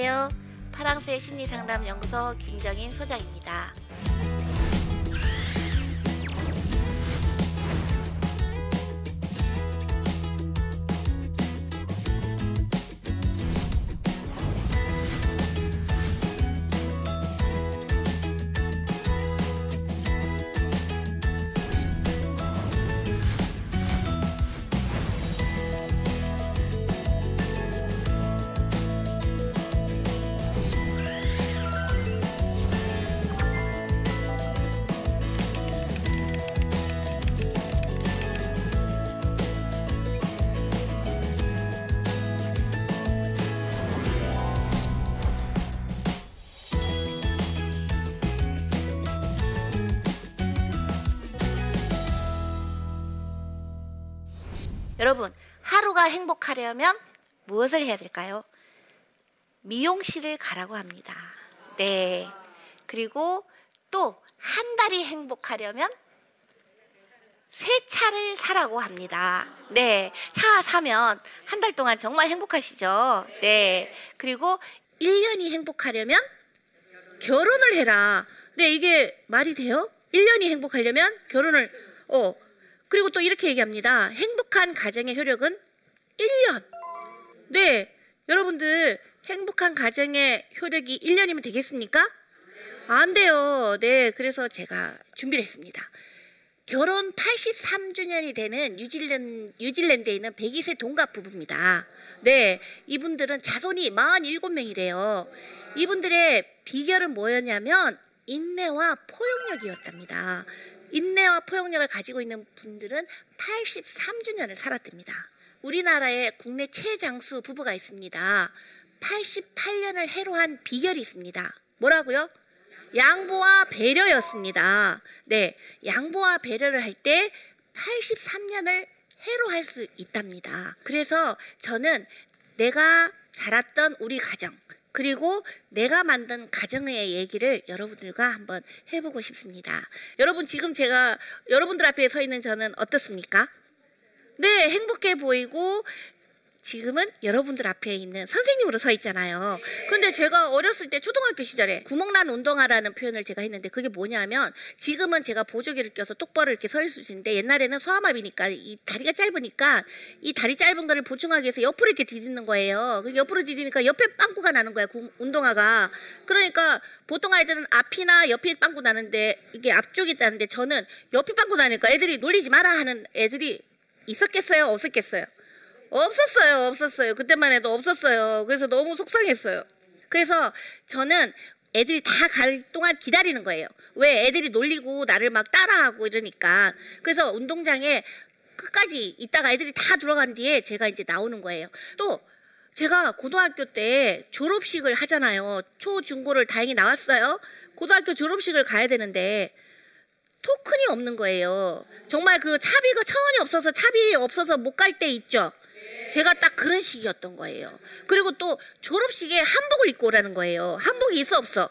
안녕하세요. 파랑새 심리상담 연구소 김정인 소장입니다. 행복하려면 무엇을 해야 될까요? 미용실을 가라고 합니다. 네. 그리고 또 한 달이 행복하려면 새 차를 사라고 합니다. 네. 차 사면 한 달 동안 정말 행복하시죠? 네. 그리고 1년이 행복하려면 결혼을 해라. 네, 이게 말이 돼요? 1년이 행복하려면 결혼을, 어. 그리고 또 이렇게 얘기합니다. 행복한 가정의 효력은 1년. 네. 여러분들, 행복한 가정의 효력이 1년이면 되겠습니까? 안 돼요. 네. 그래서 제가 준비를 했습니다. 결혼 83주년이 되는 뉴질랜드, 뉴질랜드에 있는 102세 동갑 부부입니다. 네. 이분들은 자손이 47명이래요. 이분들의 비결은 뭐였냐면 인내와 포용력이었답니다. 인내와 포용력을 가지고 있는 분들은 83주년을 살았답니다. 우리나라에 국내 최장수 부부가 있습니다. 88년을 해로한 비결이 있습니다. 뭐라고요? 양보와 배려였습니다. 네, 양보와 배려를 할 때 83년을 해로할 수 있답니다. 그래서 저는 내가 자랐던 우리 가정, 그리고 내가 만든 가정의 얘기를 여러분들과 한번 해보고 싶습니다. 여러분, 지금 제가 여러분들 앞에 서 있는 저는 어떻습니까? 네, 행복해 보이고, 지금은 여러분들 앞에 있는 선생님으로 서 있잖아요. 근데 제가 어렸을 때 초등학교 시절에 구멍난 운동화라는 표현을 제가 했는데 그게 뭐냐면 지금은 제가 보조기를 껴서 똑바로 이렇게 서 있을 수 있는데 옛날에는 소아마비니까 이 다리가 짧으니까 이 다리 짧은 거를 보충하기 위해서 옆으로 이렇게 디디는 거예요. 그 옆으로 디디니까 옆에 빵꾸가 나는 거야. 운동화가. 그러니까 보통 아이들은 앞이나 옆이 빵꾸 나는데 이게 앞쪽이 있다는데 저는 옆이 빵꾸 나니까 애들이 놀리지 마라 하는 애들이 있었겠어요? 없었겠어요? 없었어요, 없었어요. 그때만 해도 없었어요. 그래서 너무 속상했어요. 그래서 저는 애들이 다 갈 동안 기다리는 거예요. 왜 애들이 놀리고 나를 막 따라하고 이러니까. 그래서 운동장에 끝까지 있다가 애들이 다 들어간 뒤에 제가 이제 나오는 거예요. 또 제가 고등학교 때 졸업식을 하잖아요. 초, 중 고를 다행히 나왔어요. 고등학교 졸업식을 가야 되는데 토큰이 없는 거예요. 정말 그 차비가 천 원이 없어서 차비 없어서 못 갈 때 있죠. 제가 딱 그런 시기였던 거예요. 그리고 또 졸업식에 한복을 입고 오라는 거예요. 한복이 있어 없어?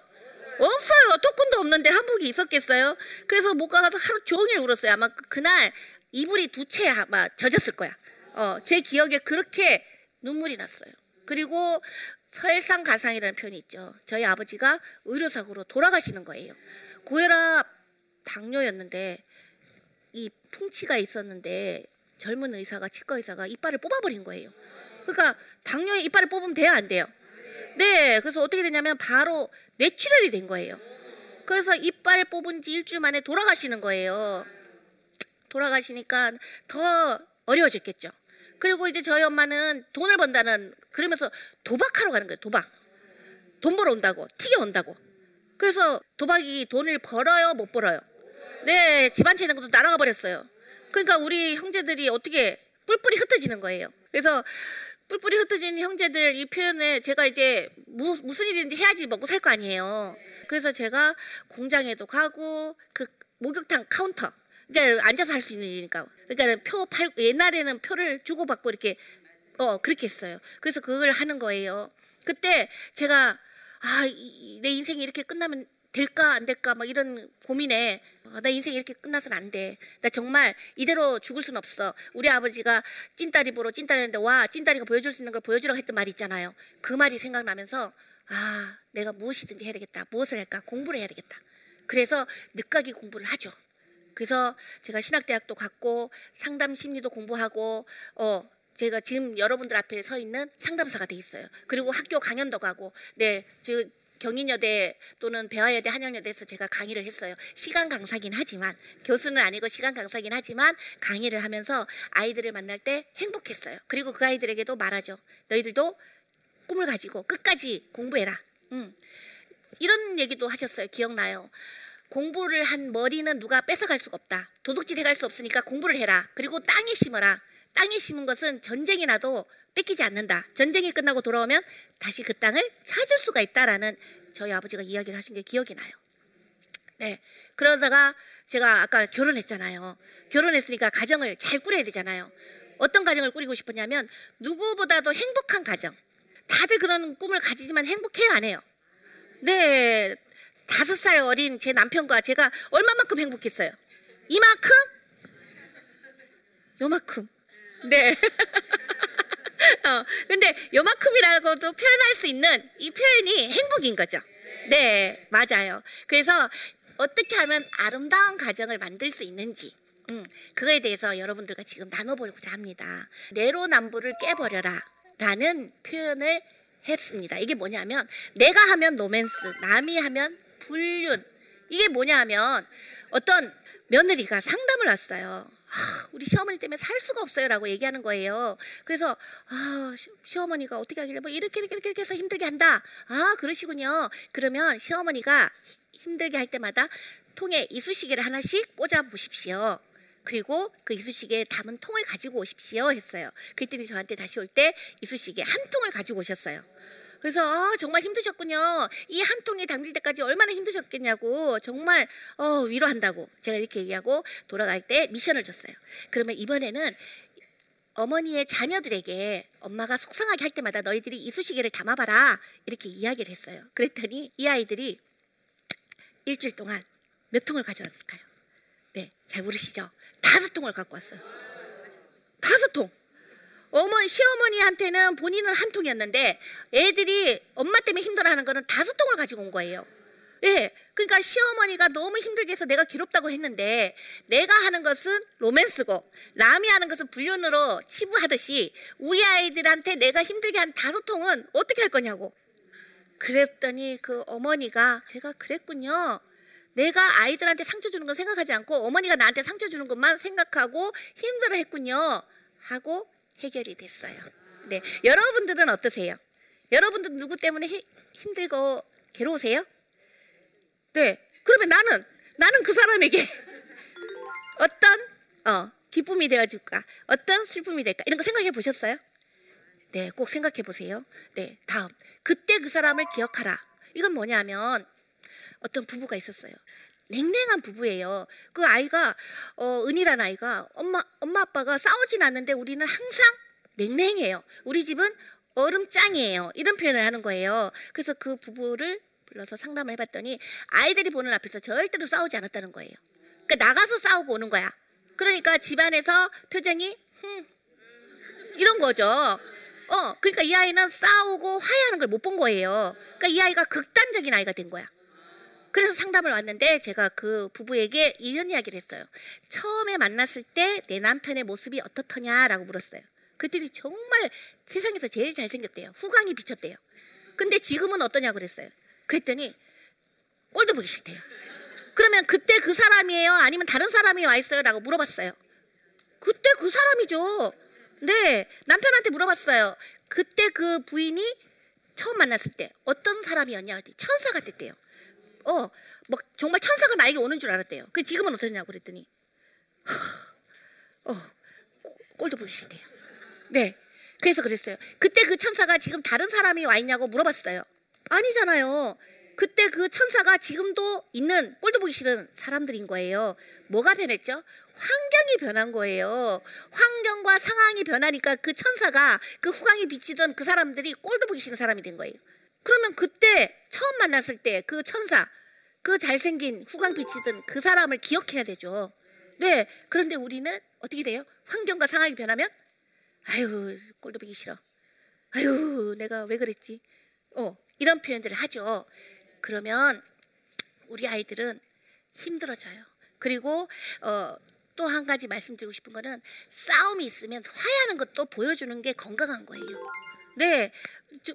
없어요. 토큰도 없는데 한복이 있었겠어요? 그래서 못 가서 하루 종일 울었어요. 아마 그, 그날 이불이 두 채 아마 젖었을 거야. 어, 제 기억에 그렇게 눈물이 났어요. 그리고 설상가상이라는 표현이 있죠. 저희 아버지가 의료사고로 돌아가시는 거예요. 고혈압 당뇨였는데 이 풍치가 있었는데 젊은 의사가 치과 의사가 이빨을 뽑아버린 거예요. 그러니까 당뇨에 이빨을 뽑으면 돼요, 안 돼요? 네, 그래서 어떻게 되냐면 바로 뇌출혈이 된 거예요. 그래서 이빨 뽑은 지 일주일 만에 돌아가시는 거예요. 돌아가시니까 더 어려워졌겠죠. 그리고 이제 저희 엄마는 돈을 번다는 그러면서 도박하러 가는 거예요. 도박. 돈 벌어 온다고, 튀겨 온다고. 그래서 도박이 돈을 벌어요, 못 벌어요? 네, 집안 것도 날아가 버렸어요. 그러니까 우리 형제들이 어떻게 뿔뿔이 흩어지는 거예요. 그래서 뿔뿔이 흩어진 형제들 이 표현에 제가 이제 무, 무슨 일인지 해야지 먹고 살 거 아니에요. 그래서 제가 공장에도 가고 그 목욕탕 카운터 그러니까 앉아서 할 수 있는 일이니까 그러니까 표 팔 옛날에는 표를 주고 받고 이렇게 어 그렇게 했어요. 그래서 그걸 하는 거예요. 그때 제가 아내 인생이 이렇게 끝나면 될까 안 될까 막 이런 고민에 아, 나 인생 이렇게 끝나서는 안 돼. 나 정말 이대로 죽을 순 없어. 우리 아버지가 찐따리 보러 찐따리인데 와 찐따리가 보여줄 수 있는 걸 보여주라고 했던 말이 있잖아요. 그 말이 생각나면서 아 내가 무엇이든지 해야 되겠다. 무엇을 할까? 공부를 해야 되겠다. 그래서 늦가기 공부를 하죠. 그래서 제가 신학대학도 갔고 상담 심리도 공부하고 어 제가 지금 여러분들 앞에 서 있는 상담사가 돼 있어요. 그리고 학교 강연도 가고 네 지금 경인여대 또는 배화여대 한양여대에서 제가 강의를 했어요. 시간 강사긴 하지만 교수는 아니고 시간 강사긴 하지만 강의를 하면서 아이들을 만날 때 행복했어요. 그리고 그 아이들에게도 말하죠. 너희들도 꿈을 가지고 끝까지 공부해라. 음. 이런 얘기도 하셨어요. 기억나요? 공부를 한 머리는 누가 뺏어갈 수가 없다. 도둑질 해갈 수 없으니까 공부를 해라. 그리고 땅에 심어라. 땅에 심은 것은 전쟁이 나도 뺏기지 않는다. 전쟁이 끝나고 돌아오면 다시 그 땅을 찾을 수가 있다라는 저희 아버지가 이야기를 하신 게 기억이 나요. 네. 그러다가 제가 아까 결혼했잖아요. 결혼했으니까 가정을 잘 꾸려야 되잖아요. 어떤 가정을 꾸리고 싶었냐면 누구보다도 행복한 가정. 다들 그런 꿈을 가지지만 행복해요, 안 해요? 네. 다섯 살 어린 제 남편과 제가 얼마만큼 행복했어요? 이만큼? 요만큼. 네. 어, 근데 요만큼이라고도 표현할 수 있는 이 표현이 행복인 거죠. 네, 맞아요. 그래서 어떻게 하면 아름다운 가정을 만들 수 있는지, 음, 그거에 대해서 여러분들과 지금 나눠보고자 합니다. 내로남불을 깨버려라. 라는 표현을 했습니다. 이게 뭐냐면, 내가 하면 로맨스, 남이 하면 불륜. 이게 뭐냐 하면, 어떤 며느리가 상담을 왔어요. 아, 우리 시어머니 때문에 살 수가 없어요라고 얘기하는 거예요. 그래서 아, 시, 어머니가 어떻게 하길래 뭐 이렇게 이렇게 이렇게 해서 힘들게 한다. 아, 그러시군요. 그러면 시어머니가 힘들게 할 때마다 통에 이쑤시개를 하나씩 꽂아 보십시오. 그리고 그 이쑤시개에 담은 통을 가지고 오십시오 했어요. 그랬더니 저한테 다시 올 때 이쑤시개 한 통을 가지고 오셨어요. 그래서 아, 정말 힘드셨군요. 이 한 통이 담길 때까지 얼마나 힘드셨겠냐고 정말 어, 위로한다고 제가 이렇게 얘기하고 돌아갈 때 미션을 줬어요. 그러면 이번에는 어머니의 자녀들에게 엄마가 속상하게 할 때마다 너희들이 이쑤시개를 담아봐라 이렇게 이야기를 했어요. 그랬더니 이 아이들이 일주일 동안 몇 통을 가져왔을까요? 네, 잘 모르시죠? 다섯 통을 갖고 왔어요. 다섯 통. 어머니 시어머니한테는 본인은 한 통이었는데 애들이 엄마 때문에 힘들어하는 거는 다섯 통을 가지고 온 거예요. 예, 그러니까 시어머니가 너무 힘들게 해서 내가 괴롭다고 했는데 내가 하는 것은 로맨스고 남이 하는 것은 불륜으로 치부하듯이 우리 아이들한테 내가 힘들게 한 다섯 통은 어떻게 할 거냐고. 그랬더니 그 어머니가 제가 그랬군요. 내가 아이들한테 상처 주는 건 생각하지 않고 어머니가 나한테 상처 주는 것만 생각하고 힘들어 했군요. 하고 해결이 됐어요. 네, 여러분들은 어떠세요? 여러분들 누구 때문에 히, 힘들고 괴로우세요? 네, 그러면 나는 나는 그 사람에게 어떤 어, 기쁨이 되어줄까? 어떤 슬픔이 될까? 이런 거 생각해 보셨어요? 네, 꼭 생각해 보세요. 네, 다음 그때 그 사람을 기억하라. 이건 뭐냐면 어떤 부부가 있었어요. 냉랭한 부부예요. 그 아이가 어, 은이라는 아이가 엄마 엄마 아빠가 싸우진 않는데 우리는 항상 냉랭해요. 우리 집은 얼음장이에요. 이런 표현을 하는 거예요. 그래서 그 부부를 불러서 상담을 해봤더니 아이들이 보는 앞에서 절대로 싸우지 않았다는 거예요. 그러니까 나가서 싸우고 오는 거야. 그러니까 집안에서 표정이 흠 이런 거죠. 어, 그러니까 이 아이는 싸우고 화해하는 걸 못 본 거예요. 그러니까 이 아이가 극단적인 아이가 된 거야. 그래서 상담을 왔는데 제가 그 부부에게 이런 이야기를 했어요. 처음에 만났을 때 내 남편의 모습이 어떻더냐라고 물었어요. 그랬더니 정말 세상에서 제일 잘생겼대요. 후광이 비쳤대요. 근데 지금은 어떠냐고 그랬어요. 그랬더니 꼴도 보기 싫대요. 그러면 그때 그 사람이에요? 아니면 다른 사람이 와 있어요? 라고 물어봤어요. 그때 그 사람이죠. 네. 남편한테 물어봤어요. 그때 그 부인이 처음 만났을 때 어떤 사람이었냐? 천사 같았대요. 어, 막 정말 천사가 나에게 오는 줄 알았대요. 그 지금은 어떠냐고 그랬더니, 어, 꼴도 보기 싫대요. 네. 그래서 그랬어요. 그때 그 천사가 지금 다른 사람이 와 있냐고 물어봤어요. 아니잖아요. 그때 그 천사가 지금도 있는 꼴도 보기 싫은 사람들인 거예요. 뭐가 변했죠? 환경이 변한 거예요. 환경과 상황이 변하니까 그 천사가 그 후광이 비치던 그 사람들이 꼴도 보기 싫은 사람이 된 거예요. 그러면 그때 처음 만났을 때 그 천사 그 잘생긴 후광빛이든 그 사람을 기억해야 되죠. 네. 그런데 우리는 어떻게 돼요? 환경과 상황이 변하면 아유 꼴도 보기 싫어. 아유 내가 왜 그랬지? 어 이런 표현들을 하죠. 그러면 우리 아이들은 힘들어져요. 그리고 어, 또 한 가지 말씀드리고 싶은 거는 싸움이 있으면 화해하는 것도 보여주는 게 건강한 거예요. 네,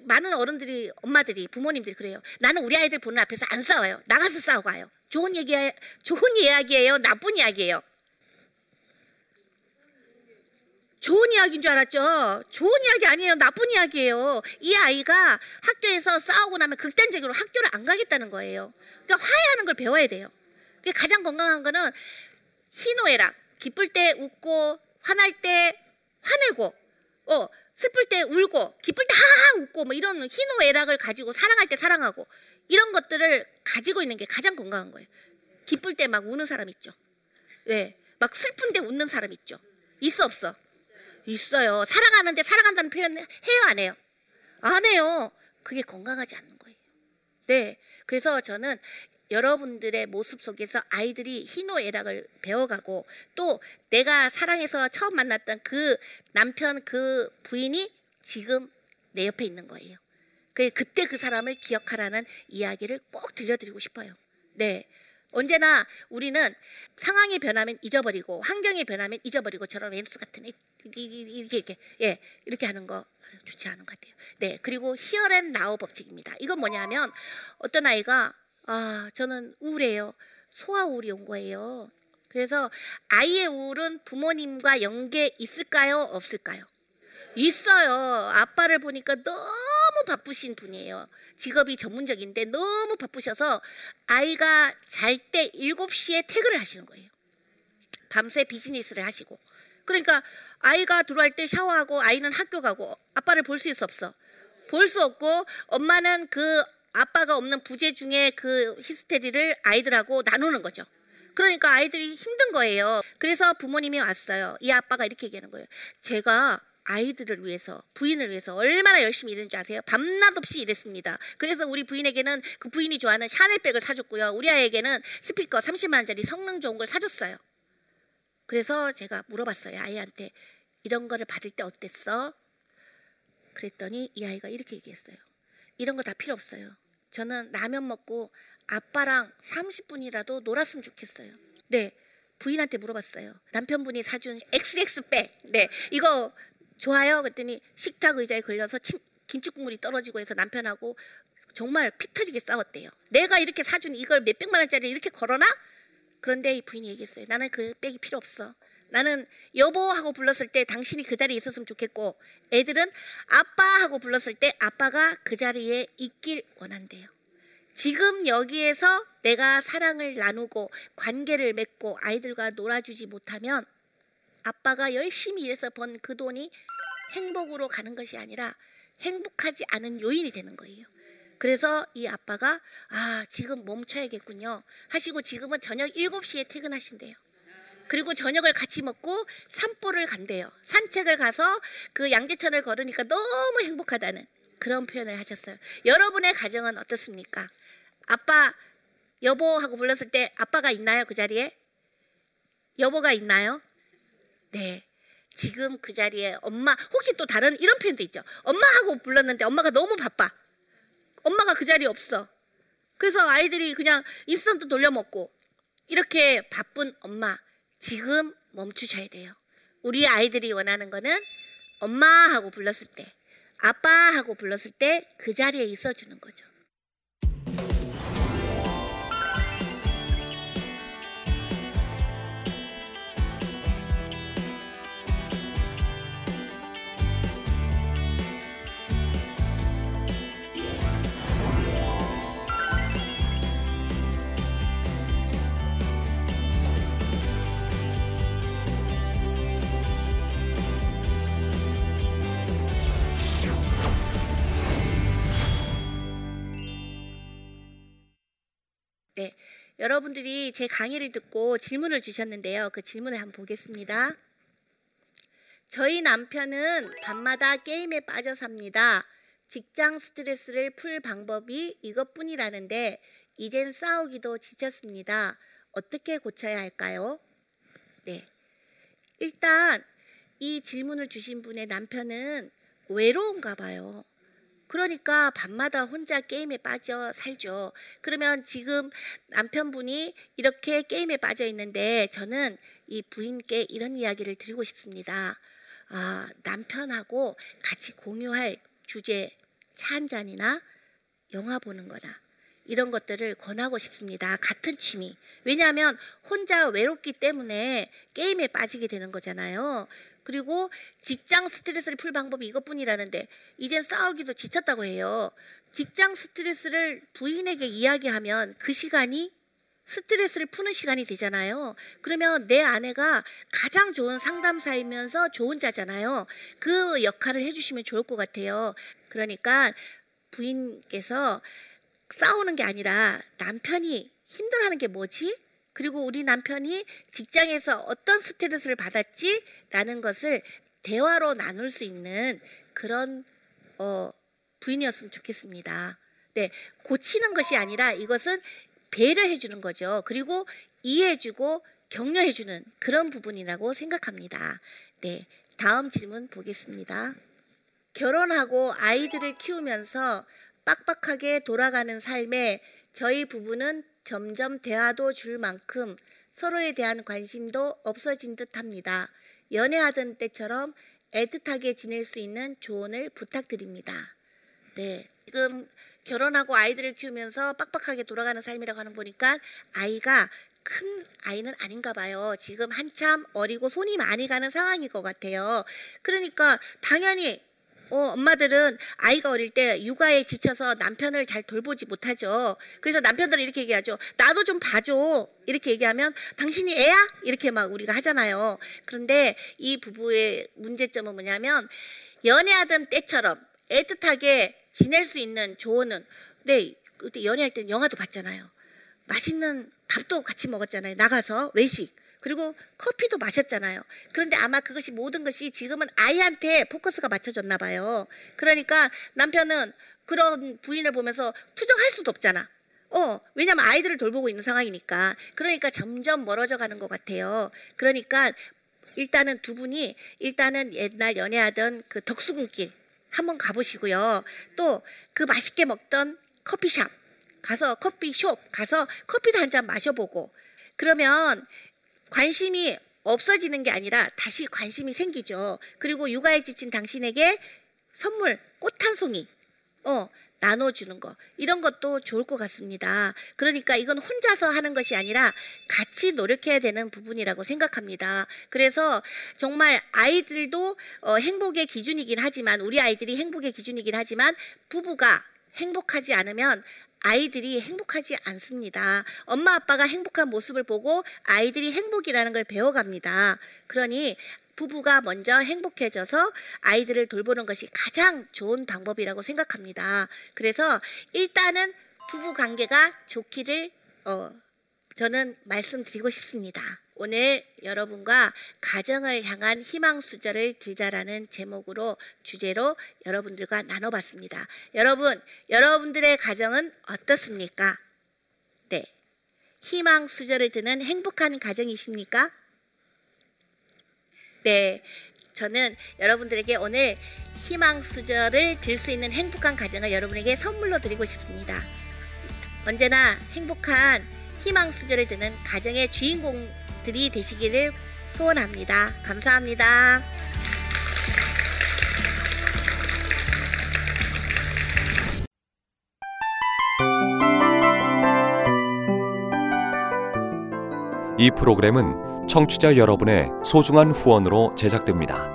많은 어른들이, 엄마들이, 부모님들이 그래요. 나는 우리 아이들 보는 앞에서 안 싸워요. 나가서 싸우고 와요. 좋은 얘기, 좋은 이야기예요. 나쁜 이야기예요. 좋은 이야기인 줄 알았죠? 좋은 이야기 아니에요. 나쁜 이야기예요. 이 아이가 학교에서 싸우고 나면 극단적으로 학교를 안 가겠다는 거예요. 그러니까 화해하는 걸 배워야 돼요. 가장 건강한 거는 희노애락. 기쁠 때 웃고 화날 때 화내고 어 슬플 때 울고 기쁠 때 하하 웃고 뭐 이런 희노애락을 가지고 사랑할 때 사랑하고 이런 것들을 가지고 있는 게 가장 건강한 거예요. 기쁠 때 막 우는 사람 있죠. 네. 막 슬픈 데 웃는 사람 있죠. 있어 없어? 있어요. 사랑하는데 사랑한다는 표현 해요 안 해요? 안 해요. 그게 건강하지 않는 거예요. 네. 그래서 저는 여러분들의 모습 속에서 아이들이 희노애락을 배워가고 또 내가 사랑해서 처음 만났던 그 남편 그 부인이 지금 내 옆에 있는 거예요. 그때 그 사람을 기억하라는 이야기를 꼭 들려드리고 싶어요. 네. 언제나 우리는 상황이 변하면 잊어버리고 환경이 변하면 잊어버리고 저런 왼수 같은 이렇게 이렇게 예 이렇게 하는 거 좋지 않은 것 같아요. 네 그리고 히어앤 나우 법칙입니다. 이건 뭐냐면 어떤 아이가 아 저는 우울해요. 소아 우울이 온 거예요. 그래서 아이의 우울은 부모님과 연계 있을까요? 없을까요? 있어요. 아빠를 보니까 너무 바쁘신 분이에요. 직업이 전문적인데 너무 바쁘셔서 아이가 잘 때 7시에 퇴근을 하시는 거예요. 밤새 비즈니스를 하시고. 그러니까 아이가 들어갈 때 샤워하고 아이는 학교 가고 아빠를 볼 수 있어 없어. 볼 수 없고 엄마는 그 아빠가 없는 부재 중에 그 히스테리를 아이들하고 나누는 거죠. 그러니까 아이들이 힘든 거예요. 그래서 부모님이 왔어요. 이 아빠가 이렇게 얘기하는 거예요. 제가 아이들을 위해서 부인을 위해서 얼마나 열심히 일했는지 아세요? 밤낮 없이 일했습니다. 그래서 우리 부인에게는 그 부인이 좋아하는 샤넬백을 사줬고요. 우리 아이에게는 스피커 30만 원짜리 성능 좋은 걸 사줬어요. 그래서 제가 물어봤어요. 아이한테 이런 거를 받을 때 어땠어? 그랬더니 이 아이가 이렇게 얘기했어요. 이런 거 다 필요 없어요. 저는 라면 먹고 아빠랑 30분이라도 놀았으면 좋겠어요. 네. 부인한테 물어봤어요. 남편분이 사준 XX백. 네. 이거 좋아요? 그랬더니 식탁 의자에 걸려서 침, 김치 국물이 떨어지고 해서 남편하고 정말 피 터지게 싸웠대요. 내가 이렇게 사준 이걸 몇백만 원짜리 이렇게 걸어놔? 그런데 이 부인이 얘기했어요. 나는 그 백이 필요 없어. 나는 여보 하고 불렀을 때 당신이 그 자리에 있었으면 좋겠고 애들은 아빠 하고 불렀을 때 아빠가 그 자리에 있길 원한대요. 지금 여기에서 내가 사랑을 나누고 관계를 맺고 아이들과 놀아주지 못하면 아빠가 열심히 일해서 번 그 돈이 행복으로 가는 것이 아니라 행복하지 않은 요인이 되는 거예요. 그래서 이 아빠가 아 지금 멈춰야겠군요 하시고 지금은 저녁 7시에 퇴근하신대요. 그리고 저녁을 같이 먹고 산보를 간대요. 산책을 가서 그 양재천을 걸으니까 너무 행복하다는 그런 표현을 하셨어요. 여러분의 가정은 어떻습니까? 아빠 여보 하고 불렀을 때 아빠가 있나요? 그 자리에? 여보가 있나요? 네. 지금 그 자리에 엄마 혹시 또 다른 이런 표현도 있죠. 엄마 하고 불렀는데 엄마가 너무 바빠. 엄마가 그 자리에 없어. 그래서 아이들이 그냥 인스턴트 돌려 먹고 이렇게 바쁜 엄마 지금 멈추셔야 돼요. 우리 아이들이 원하는 거는 엄마 하고 불렀을 때 아빠 하고 불렀을 때 그 자리에 있어 주는 거죠. 여러분들이 제 강의를 듣고 질문을 주셨는데요. 그 질문을 한번 보겠습니다. 저희 남편은 밤마다 게임에 빠져 삽니다. 직장 스트레스를 풀 방법이 이것뿐이라는데 이젠 싸우기도 지쳤습니다. 어떻게 고쳐야 할까요? 네. 일단 이 질문을 주신 분의 남편은 외로운가 봐요. 그러니까 밤마다 혼자 게임에 빠져 살죠. 그러면 지금 남편분이 이렇게 게임에 빠져 있는데 저는 이 부인께 이런 이야기를 드리고 싶습니다. 아, 남편하고 같이 공유할 주제 차 한 잔이나 영화 보는 거나 이런 것들을 권하고 싶습니다. 같은 취미. 왜냐하면 혼자 외롭기 때문에 게임에 빠지게 되는 거잖아요. 그리고 직장 스트레스를 풀 방법이 이것뿐이라는데 이젠 싸우기도 지쳤다고 해요. 직장 스트레스를 부인에게 이야기하면 그 시간이 스트레스를 푸는 시간이 되잖아요. 그러면 내 아내가 가장 좋은 상담사이면서 좋은 자잖아요. 그 역할을 해주시면 좋을 것 같아요. 그러니까 부인께서 싸우는 게 아니라 남편이 힘들어하는 게 뭐지? 그리고 우리 남편이 직장에서 어떤 스트레스를 받았지? 라는 것을 대화로 나눌 수 있는 그런 어, 부인이었으면 좋겠습니다. 네, 고치는 것이 아니라 이것은 배려해 주는 거죠. 그리고 이해해 주고 격려해 주는 그런 부분이라고 생각합니다. 네, 다음 질문 보겠습니다. 결혼하고 아이들을 키우면서 빡빡하게 돌아가는 삶에 저희 부부는 점점 대화도 줄 만큼 서로에 대한 관심도 없어진 듯 합니다. 연애하던 때처럼 애틋하게 지낼 수 있는 조언을 부탁드립니다. 네. 지금 결혼하고 아이들을 키우면서 빡빡하게 돌아가는 삶이라고 하는 보니까 아이가 큰 아이는 아닌가 봐요. 지금 한참 어리고 손이 많이 가는 상황인 것 같아요. 그러니까 당연히 어, 엄마들은 아이가 어릴 때 육아에 지쳐서 남편을 잘 돌보지 못하죠. 그래서 남편들은 이렇게 얘기하죠. 나도 좀 봐줘. 이렇게 얘기하면 당신이 애야? 이렇게 막 우리가 하잖아요. 그런데 이 부부의 문제점은 뭐냐면 연애하던 때처럼 애틋하게 지낼 수 있는 조언은 네, 그때 연애할 때는 영화도 봤잖아요. 맛있는 밥도 같이 먹었잖아요. 나가서 외식. 그리고 커피도 마셨잖아요. 그런데 아마 그것이 모든 것이 지금은 아이한테 포커스가 맞춰졌나 봐요. 그러니까 남편은 그런 부인을 보면서 투정할 수도 없잖아. 어, 왜냐면 아이들을 돌보고 있는 상황이니까. 그러니까 점점 멀어져 가는 것 같아요. 그러니까 일단은 두 분이 일단은 옛날 연애하던 그 덕수궁길 한번 가보시고요. 또 그 맛있게 먹던 커피샵 가서 커피숍 가서 커피도 한 잔 마셔보고 그러면 관심이 없어지는 게 아니라 다시 관심이 생기죠. 그리고 육아에 지친 당신에게 선물 꽃 한 송이 어 나눠주는 거 이런 것도 좋을 것 같습니다. 그러니까 이건 혼자서 하는 것이 아니라 같이 노력해야 되는 부분이라고 생각합니다. 그래서 정말 아이들도 어, 행복의 기준이긴 하지만 우리 아이들이 행복의 기준이긴 하지만 부부가 행복하지 않으면 아이들이 행복하지 않습니다. 엄마 아빠가 행복한 모습을 보고 아이들이 행복이라는 걸 배워갑니다. 그러니 부부가 먼저 행복해져서 아이들을 돌보는 것이 가장 좋은 방법이라고 생각합니다. 그래서 일단은 부부 관계가 좋기를 어, 저는 말씀드리고 싶습니다. 오늘 여러분과 가정을 향한 희망 수저를 들자라는 제목으로 주제로 여러분들과 나눠봤습니다. 여러분, 여러분들의 가정은 어떻습니까? 네. 희망 수저를 드는 행복한 가정이십니까? 네. 저는 여러분들에게 오늘 희망 수저를 들 수 있는 행복한 가정을 여러분에게 선물로 드리고 싶습니다. 언제나 행복한 희망 수저를 드는 가정의 주인공 들이 되시기를 소원합니다. 감사합니다. 이 프로그램은 청취자 여러분의 소중한 후원으로 제작됩니다.